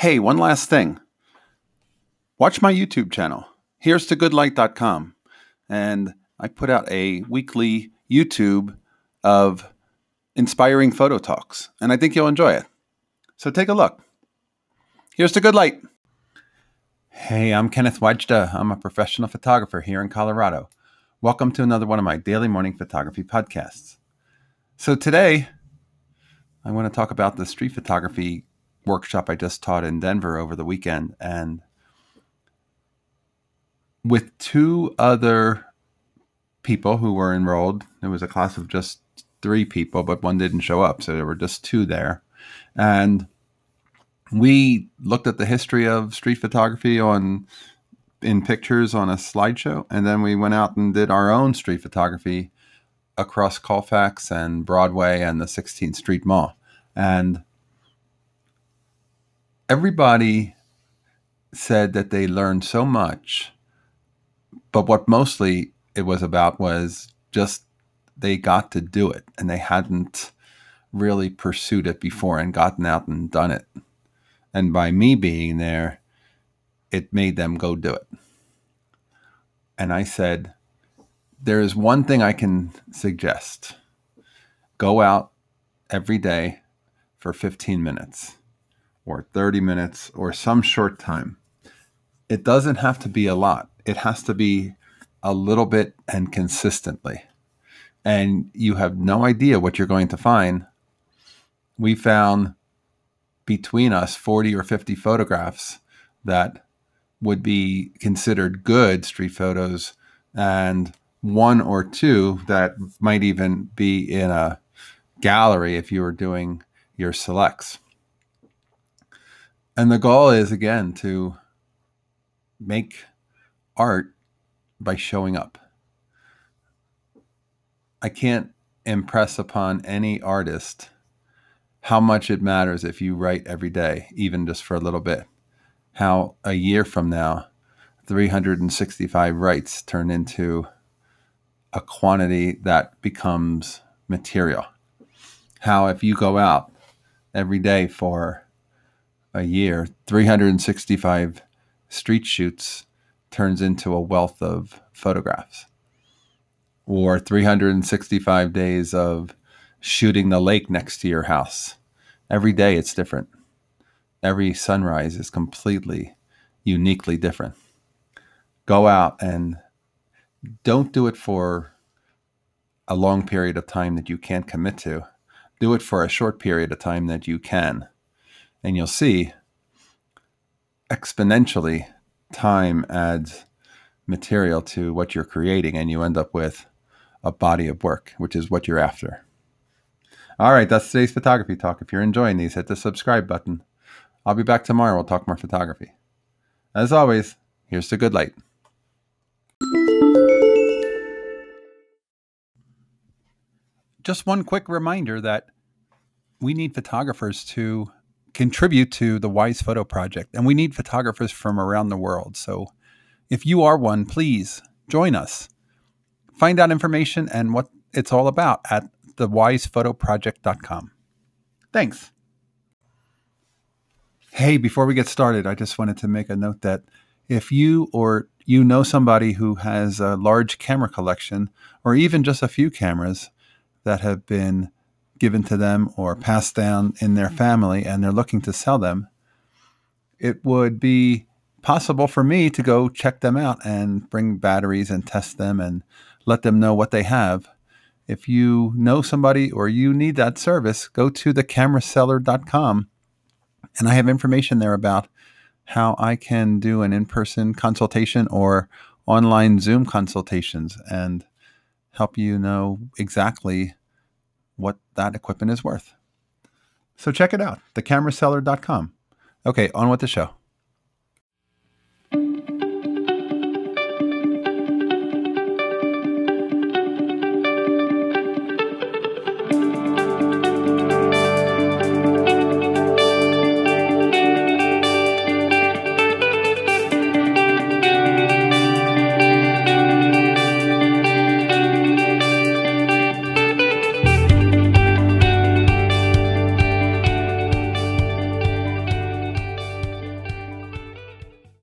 Hey, one last thing. Watch my YouTube channel. Here's to goodlight.com. And I put out a weekly YouTube of inspiring photo talks, and I think you'll enjoy it. So take a look. Here's to good light. Hey, I'm Kenneth Wajda. I'm a professional photographer here in Colorado. Welcome to another one of my daily morning photography podcasts. So today, I want to talk about the street photography workshop I just taught in Denver over the weekend. And with two other people who were enrolled, it was a class of just three people, but one didn't show up. So there were just two there. And we looked at the history of street photography on in pictures on a slideshow, and then we went out and did our own street photography across Colfax and Broadway and the 16th Street Mall. And everybody said that they learned so much, but what mostly it was about was just they got to do it and they hadn't really pursued it before and gotten out and done it. And by me being there, it made them go do it. And I said, There is one thing I can suggest go out every day for 15 minutes or 30 minutes or some short time. It doesn't have to be a lot, it has to be a little bit and consistently. And you have no idea what you're going to find. We found between us 40 or 50 photographs that would be considered good street photos and one or two that might even be in a gallery if you were doing your selects. And the goal is again to make art by showing up. I can't impress upon any artist how much it matters if you write every day, even just for a little bit. How a year from now, 365 writes turn into a quantity that becomes material. How if you go out every day for a year, 365 street shoots turns into a wealth of photographs. Or 365 days of shooting the lake next to your house. Every day it's different. Every sunrise is completely, uniquely different. Go out and don't do it for a long period of time that you can't commit to. Do it for a short period of time that you can and you'll see exponentially time adds material to what you're creating and you end up with a body of work which is what you're after. All right that's today's photography talk. If you're enjoying these hit the subscribe button. I'll be back tomorrow. We'll talk more photography. As always here's the good light. Just one quick reminder that we need photographers to contribute to the Wise Photo Project, and we need photographers from around the world. So if you are one, please join us. Find out information and what it's all about at thewisephotoproject.com. Thanks. Hey, before we get started, I just wanted to make a note that if you or you know somebody who has a large camera collection or even just a few cameras that have been given to them or passed down in their mm-hmm. family and they're looking to sell them, it would be possible for me to go check them out and bring batteries and test them and let them know what they have. If you know somebody or you need that service, go to thecameraseller.com and I have information there about how I can do an in person consultation or online Zoom consultations and help you know exactly what that equipment is worth. So check it out, thecameraseller.com. Okay, on with the show.